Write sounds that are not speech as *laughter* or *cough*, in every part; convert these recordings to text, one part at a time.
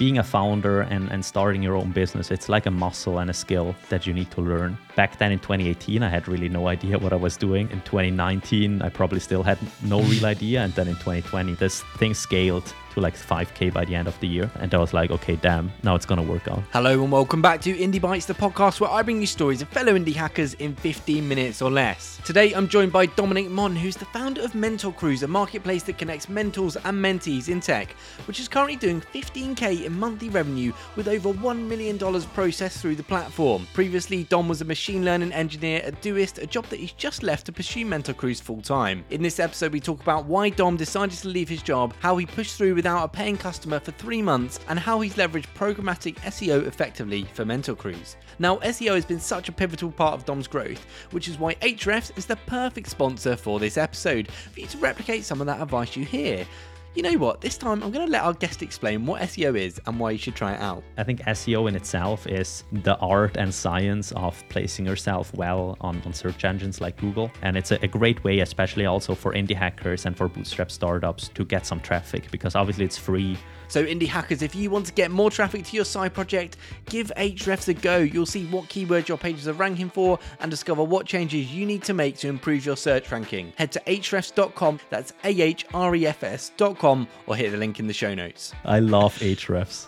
being a founder and, and starting your own business, it's like a muscle and a skill that you need to learn. Back then in 2018, I had really no idea what I was doing. In 2019, I probably still had no real idea. And then in 2020, this thing scaled to like 5k by the end of the year and i was like okay damn now it's gonna work out Hello and welcome back to Indie Bites, the podcast where I bring you stories of fellow indie hackers in 15 minutes or less. Today I'm joined by Dominic Monn, who's the founder of Mentor Cruise, a marketplace that connects mentors and mentees in tech, which is currently doing 15k in monthly revenue with over $1 million processed through the platform. Previously, Dom was a machine learning engineer at Doist, a job that he's just left to pursue Mentor Cruise full time. In this episode, we talk about why Dom decided to leave his job, how he pushed through without a paying customer for three months, and how he's leveraged programmatic SEO effectively for Mentor Cruise. Now, SEO has been such a pivotal part of Dom's growth, which is why Ahrefs is the perfect sponsor for this episode for you to replicate some of that advice you hear. You know what? This time I'm going to let our guest explain what SEO is and why you should try it out. I think SEO in itself is the art and science of placing yourself well on, on search engines like Google. And it's a, a great way, especially also for indie hackers and for bootstrap startups, to get some traffic because obviously it's free. So, indie hackers, if you want to get more traffic to your side project, give Ahrefs a go. You'll see what keywords your pages are ranking for and discover what changes you need to make to improve your search ranking. Head to ahrefs.com, that's A H R E F S.com, or hit the link in the show notes. I love Ahrefs.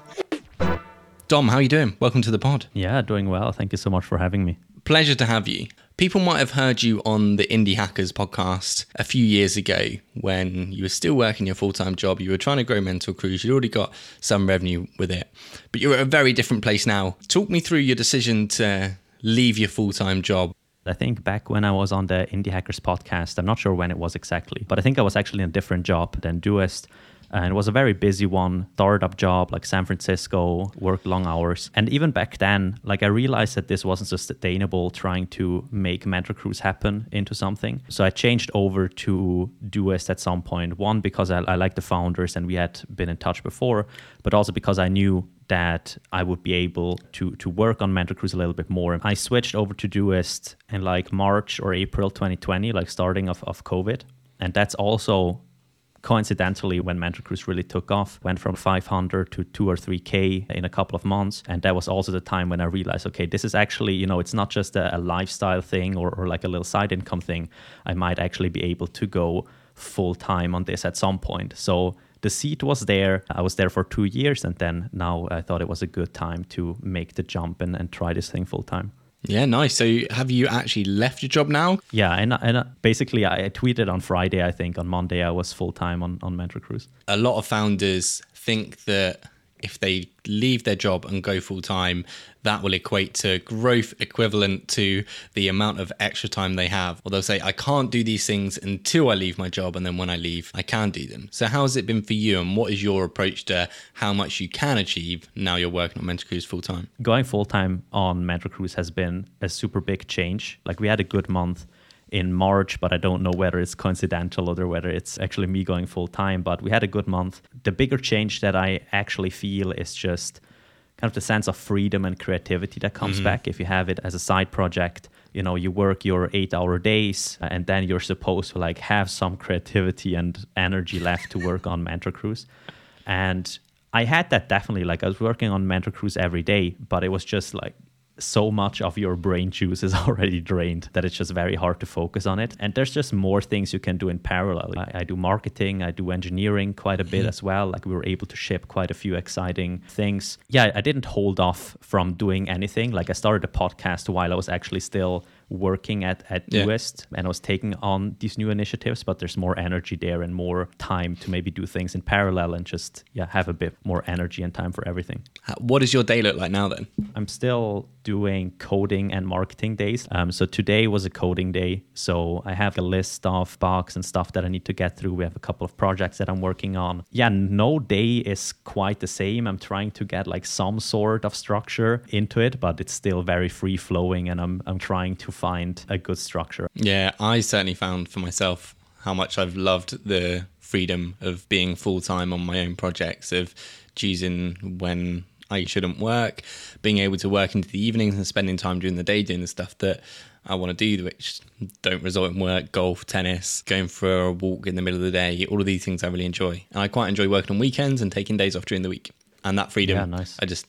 Dom, how are you doing? Welcome to the pod. Yeah, doing well. Thank you so much for having me. Pleasure to have you. People might have heard you on the Indie Hackers podcast a few years ago when you were still working your full time job. You were trying to grow Mentor Cruise. You'd already got some revenue with it, but you're at a very different place now. Talk me through your decision to leave your full time job. I think back when I was on the Indie Hackers podcast, I'm not sure when it was exactly, but I think I was actually in a different job than Doist and it was a very busy one startup job like san francisco worked long hours and even back then like i realized that this wasn't sustainable trying to make mentor cruise happen into something so i changed over to doist at some point one because i, I like the founders and we had been in touch before but also because i knew that I would be able to to work on Mentor Cruise a little bit more. I switched over to Doist in like March or April 2020, like starting of, of COVID. And that's also coincidentally when Mentor Cruise really took off went from 500 to 2 or 3k in a couple of months and that was also the time when i realized okay this is actually you know it's not just a, a lifestyle thing or, or like a little side income thing i might actually be able to go full time on this at some point so the seat was there. I was there for two years, and then now I thought it was a good time to make the jump and, and try this thing full time. Yeah, nice. So have you actually left your job now? Yeah, and, and uh, basically I tweeted on Friday, I think on Monday I was full time on, on Mentor Cruise. A lot of founders think that if they leave their job and go full time, that will equate to growth equivalent to the amount of extra time they have. Or they'll say, I can't do these things until I leave my job, and then when I leave, I can do them. So, how has it been for you, and what is your approach to how much you can achieve now you're working on Mentor Cruise full time? Going full time on Mentor Cruise has been a super big change. Like, we had a good month in March, but I don't know whether it's coincidental or whether it's actually me going full time. But we had a good month. The bigger change that I actually feel is just kind of the sense of freedom and creativity that comes mm-hmm. back if you have it as a side project. You know, you work your eight hour days and then you're supposed to like have some creativity and energy left to work on Mentor Cruise. And I had that definitely. Like I was working on Mentor Cruise every day, but it was just like so much of your brain juice is *laughs* already drained that it's just very hard to focus on it. And there's just more things you can do in parallel. I, I do marketing, I do engineering quite a bit mm-hmm. as well. Like we were able to ship quite a few exciting things. Yeah, I didn't hold off from doing anything. Like I started a podcast while I was actually still working at at yeah. And I was taking on these new initiatives, but there's more energy there and more time to maybe do things in parallel and just yeah have a bit more energy and time for everything. What does your day look like now then? I'm still doing coding and marketing days. Um, so today was a coding day. So I have a list of bugs and stuff that I need to get through. We have a couple of projects that I'm working on. Yeah, no day is quite the same. I'm trying to get like some sort of structure into it, but it's still very free flowing and I'm I'm trying to find a good structure. Yeah, I certainly found for myself how much I've loved the freedom of being full time on my own projects, of choosing when I shouldn't work, being able to work into the evenings and spending time during the day doing the stuff that I want to do, which don't result in work, golf, tennis, going for a walk in the middle of the day, all of these things I really enjoy. And I quite enjoy working on weekends and taking days off during the week. And that freedom. Yeah, nice. I just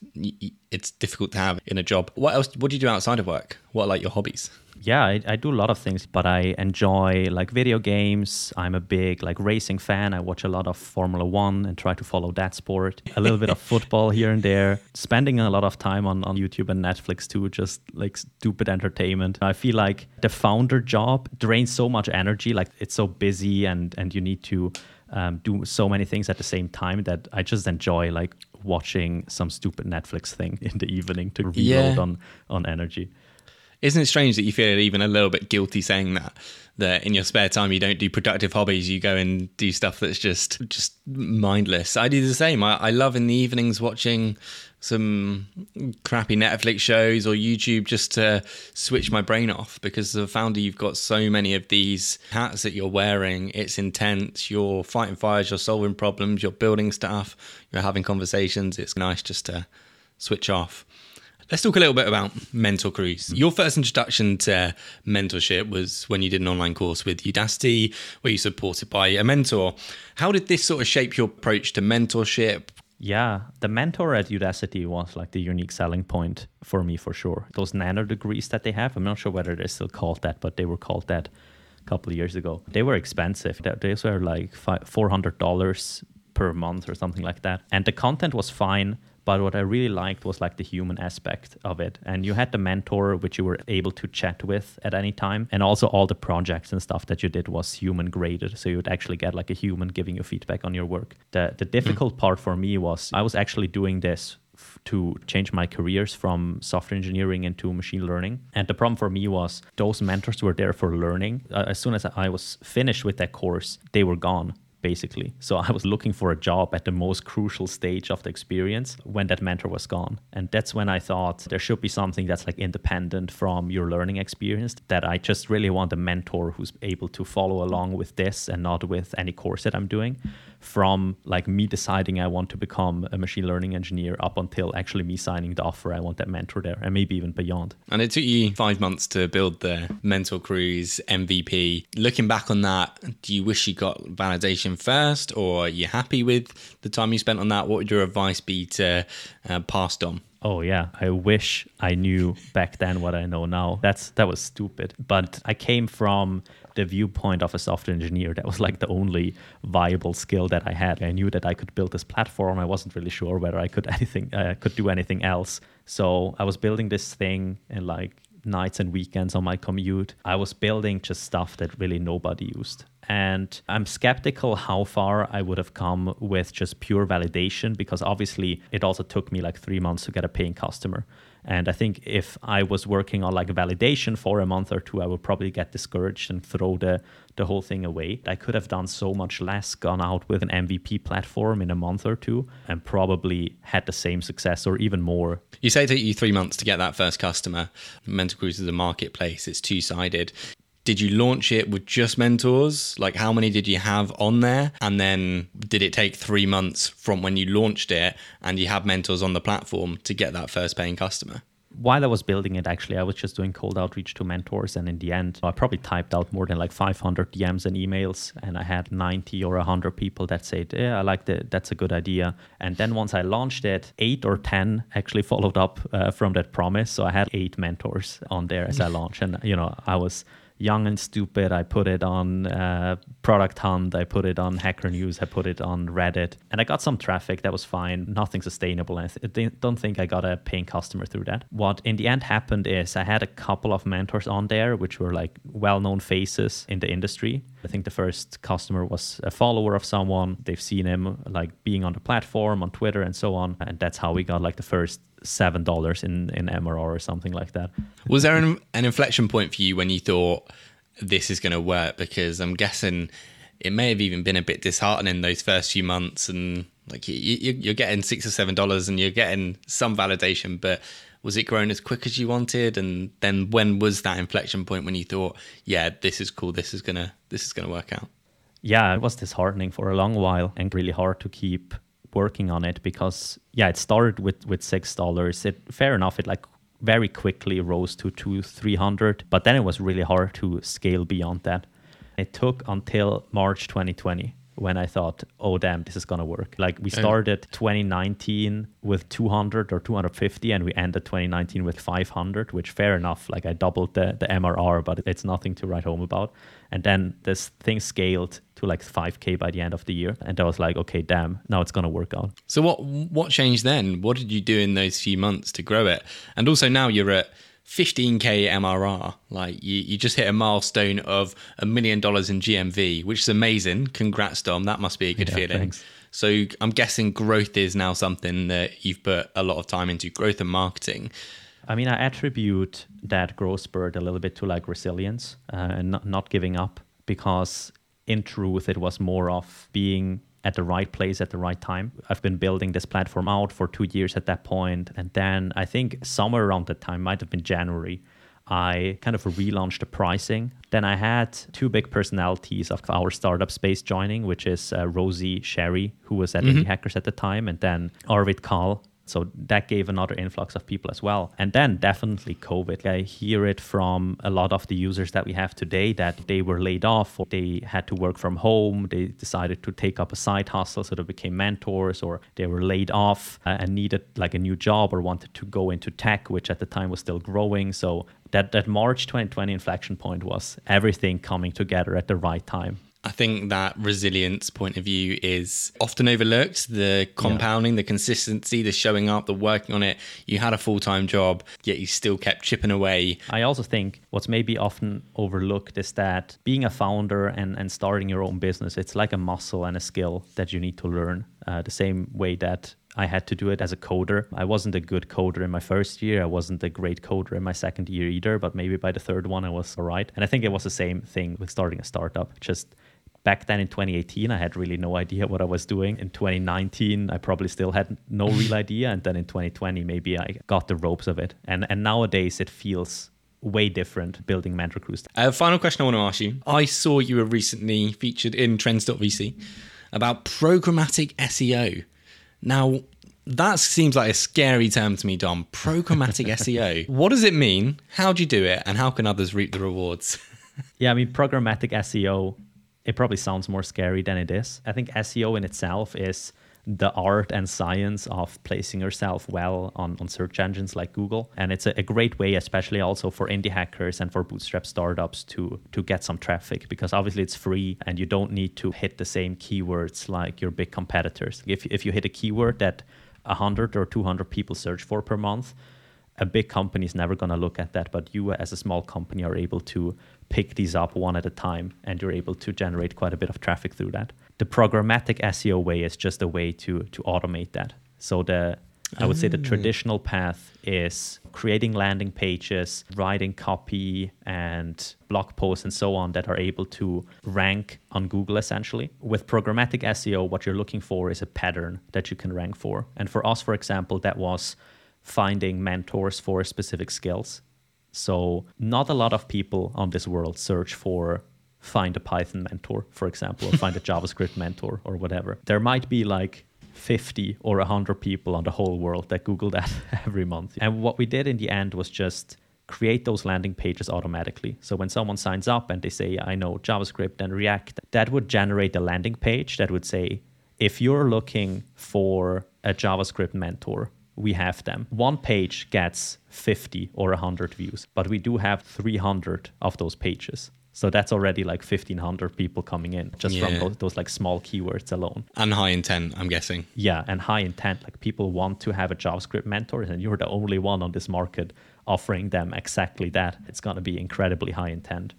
it's difficult to have in a job. What else? What do you do outside of work? What are like your hobbies? yeah I, I do a lot of things but i enjoy like video games i'm a big like racing fan i watch a lot of formula one and try to follow that sport a little bit of *laughs* football here and there spending a lot of time on, on youtube and netflix too just like stupid entertainment i feel like the founder job drains so much energy like it's so busy and and you need to um, do so many things at the same time that i just enjoy like watching some stupid netflix thing *laughs* in the evening to reload Yeah. on on energy Isn't it strange that you feel even a little bit guilty saying that? That in your spare time you don't do productive hobbies, you go and do stuff that's just just mindless. I do the same. I, I love in the evenings watching some crappy Netflix shows or YouTube just to switch my brain off because as a founder you've got so many of these hats that you're wearing. It's intense. You're fighting fires, you're solving problems, you're building stuff, you're having conversations. It's nice just to switch off. Let's talk a little bit about Mentor Cruise. Your first introduction to mentorship was when you did an online course with Udacity, where you supported by a mentor. How did this sort of shape your approach to mentorship? Yeah, the mentor at Udacity was like the unique selling point for me for sure. Those nano degrees that they have, I'm not sure whether they're still called that, but they were called that a couple of years ago. They were expensive. Th- Those were like fi- $400 per month or something like that. And the content was fine, but what I really liked was like the human aspect of it. And you had the mentor, which you were able to chat with at any time. And also all the projects and stuff that you did was human graded. So you would actually get like a human giving you feedback on your work. The, the difficult part for me was I was actually doing this to change my careers from software engineering into machine learning. And the problem for me was those mentors were there for learning. Uh, as soon as I was finished with that course, they were gone basically. So I was looking for a job at the most crucial stage of the experience when that mentor was gone. And that's when I thought there should be something that's like independent from your learning experience that I just really want a mentor who's able to follow along with this and not with any course that I'm doing from like me deciding I want to become a machine learning engineer up until actually me signing the offer I want that mentor there and maybe even beyond. And it took you five months to build the Mentor Cruise MVP. Looking back on that, do you wish you got validation first, or are you happy with the time you spent on that? What would your advice be to uh, on? Oh yeah, I wish I knew back then what I know now. That's that was stupid. But I came from the viewpoint of a software engineer. That was like the only viable skill that I had. I knew that I could build this platform. I wasn't really sure whether I could *laughs* anything uh, could do anything else. So I was building this thing and like nights and weekends on my commute. I was building just stuff that really nobody used. And I'm skeptical how far I would have come with just pure validation because obviously it also took me like three months to get a paying customer. And I think if I was working on like validation for a month or two, I would probably get discouraged and throw the, the whole thing away. I could have done so much less, gone out with an MVP platform in a month or two, and probably had the same success or even more. You say it took you three months to get that first customer. Mentor Cruise is a marketplace, it's two sided. Did you launch it with just mentors? Like, how many did you have on there? And then did it take three months from when you launched it and you have mentors on the platform to get that first paying customer? while I was building it, actually, I was just doing cold outreach to mentors. And in the end, I probably typed out more than like 500 DMs and emails. And I had 90 or 100 people that said, Yeah, I like that. That's a good idea. And then once I launched it, eight or 10 actually *laughs* followed up uh, from that promise. So I had eight mentors on there as I launched. And, you know, I was young and stupid. I put it on uh, Product Hunt. I put it on Hacker News. I put it on Reddit, and I got some traffic. That was fine. Nothing sustainable. I th- don't think I got a paying customer through that. What in the end happened is I had a couple of mentors on there, which were like well-known faces in the industry. I think the first customer was a follower of someone. They've seen him like being on the platform on Twitter and so on, and that's how we got like the first seven dollars in in MRR or something like that. Was there an, an inflection point for you when you thought this is going to work? Because I'm guessing it may have even been a bit disheartening those first few months, and like you, you, you're getting six or seven dollars, and you're getting some validation, but was it growing as quick as you wanted? And then when was that inflection point when you thought, yeah, this is cool, this is gonna this is gonna work out? Yeah, it was disheartening for a long while and really hard to keep working on it because yeah, it started with with six dollars. It fair enough, it like very quickly rose to two, three hundred, but then it was really hard to scale beyond that. It took until March 2020 when I thought, oh damn, this is gonna work. Like we started 2019 with 200 or 250, and we ended 2019 with 500, which fair enough. Like I doubled the the MRR, but it's nothing to write home about. And then this thing scaled to like 5k by the end of the year, and I was like, okay, damn, now it's gonna work out. So what what changed then? What did you do in those few months to grow it? And also now you're at 15k MRR. Like you, you just hit a milestone of a million dollars in GMV, which is amazing. Congrats, Dom. That must be a good Yeah, feeling. thanks. So I'm guessing growth is now something that you've put a lot of time into growth and marketing. I mean, I attribute that growth spurt a little bit to like resilience uh, and not, not giving up because in truth, it was more of being at the right place at the right time. I've been building this platform out for two years at that point, And then I think somewhere around that time, might have been January, I kind of relaunched the pricing. Then I had two big personalities of our startup space joining, which is uh, Rosie Sherry, who was at Indie Hackers at the time, and then Arvid Kahl, so that gave another influx of people as well. And then definitely COVID. I hear it from a lot of the users that we have today that they were laid off or they had to work from home. They decided to take up a side hustle, so they became mentors, or they were laid off uh, and needed like a new job or wanted to go into tech, which at the time was still growing. So that, that March 2020 inflection point was everything coming together at the right time. I think that resilience point of view is often overlooked. The compounding, the consistency, the showing up, the working on it. You had a full time job, yet you still kept chipping away. I also think what's maybe often overlooked is that being a founder and, and starting your own business, it's like a muscle and a skill that you need to learn. Uh, the same way that I had to do it as a coder. I wasn't a good coder in my first year. I wasn't a great coder in my second year either, but maybe by the third one I was all right. And I think it was the same thing with starting a startup. Just back then in 2018 i had really no idea what i was doing in 2019 i probably still had no real *laughs* idea and then in 2020 maybe i got the ropes of it and and nowadays it feels way different building mentor cruise Uh, final question I want to ask you. I saw you were recently featured in Trends.vc about programmatic SEO. Now, that seems like a scary term to me, Dom. Programmatic *laughs* SEO. What does it mean? How do you do it? And how can others reap the rewards? *laughs* yeah i mean programmatic seo it probably sounds more scary than it is i think seo in itself is the art and science of placing yourself well on, on search engines like Google. And it's a, a, great way, especially also for indie hackers and for bootstrap startups to, to get some traffic because obviously it's free and you don't need to hit the same keywords like your big competitors. If, if you hit a keyword that 100 or 200 people search for per month, a big company is never going to look at that, but you as a small company are able to pick these up one at a time and you're able to generate quite a bit of traffic through that. The programmatic SEO way is just a way to to automate that. So the I would say the ah. traditional path is creating landing pages, writing copy and blog posts and so on that are able to rank on Google essentially. With programmatic SEO, what you're looking for is a pattern that you can rank for. And for us, for example, that was finding mentors for specific skills. So, not a lot of people on this world search for find a Python mentor, for example, or find a *laughs* JavaScript mentor or whatever. There might be like 50 or 100 people on the whole world that Google that *laughs* every month. And what we did in the end was just create those landing pages automatically. So when someone signs up and they say, I know JavaScript and React, that would generate a landing page that would say, if you're looking for a JavaScript mentor, we have them. One page gets 50 or 100 views, but we do have 300 of those pages. So that's already like 1500 people coming in just Yeah. from those, those like small keywords alone. and high intent, I'm guessing. Yeah, and high intent. Like people want to have a JavaScript mentor, and you're the only one on this market offering them exactly that. It's going to be incredibly high intent.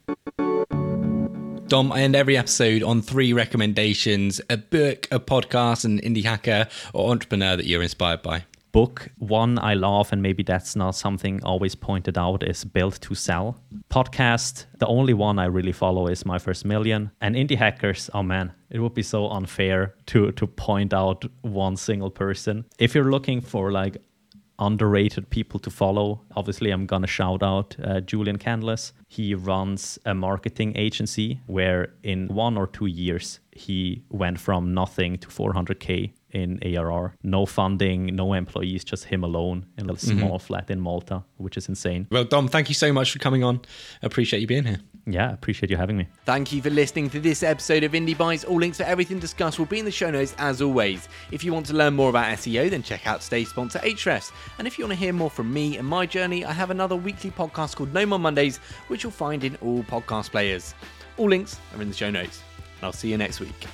Dom, I end every episode on three recommendations a book, a podcast, an indie hacker, or entrepreneur that you're inspired by. Book. One I love, and maybe that's not something always pointed out, is Built to Sell. Podcast, the only one I really follow is My First Million. And Indie Hackers, oh man, it would be so unfair to, to point out one single person. If you're looking for like underrated people to follow, obviously I'm gonna shout out uh, Julian Candless. He runs a marketing agency where in one or two years he went from nothing to 400k in ARR. No funding, no employees, just him alone in a little small flat in Malta, which is insane. Well, Dom, thank you so much for coming on. Appreciate you being here. Yeah, appreciate you having me. Thank you for listening to this episode of Indie Bites. All links for everything discussed will be in the show notes as always. If you want to learn more about SEO, then check out today's sponsor, Ahrefs. And if you want to hear more from me and my journey, I have another weekly podcast called No More Mondays, which you'll find in all podcast players. All links are in the show notes. And I'll see you next week.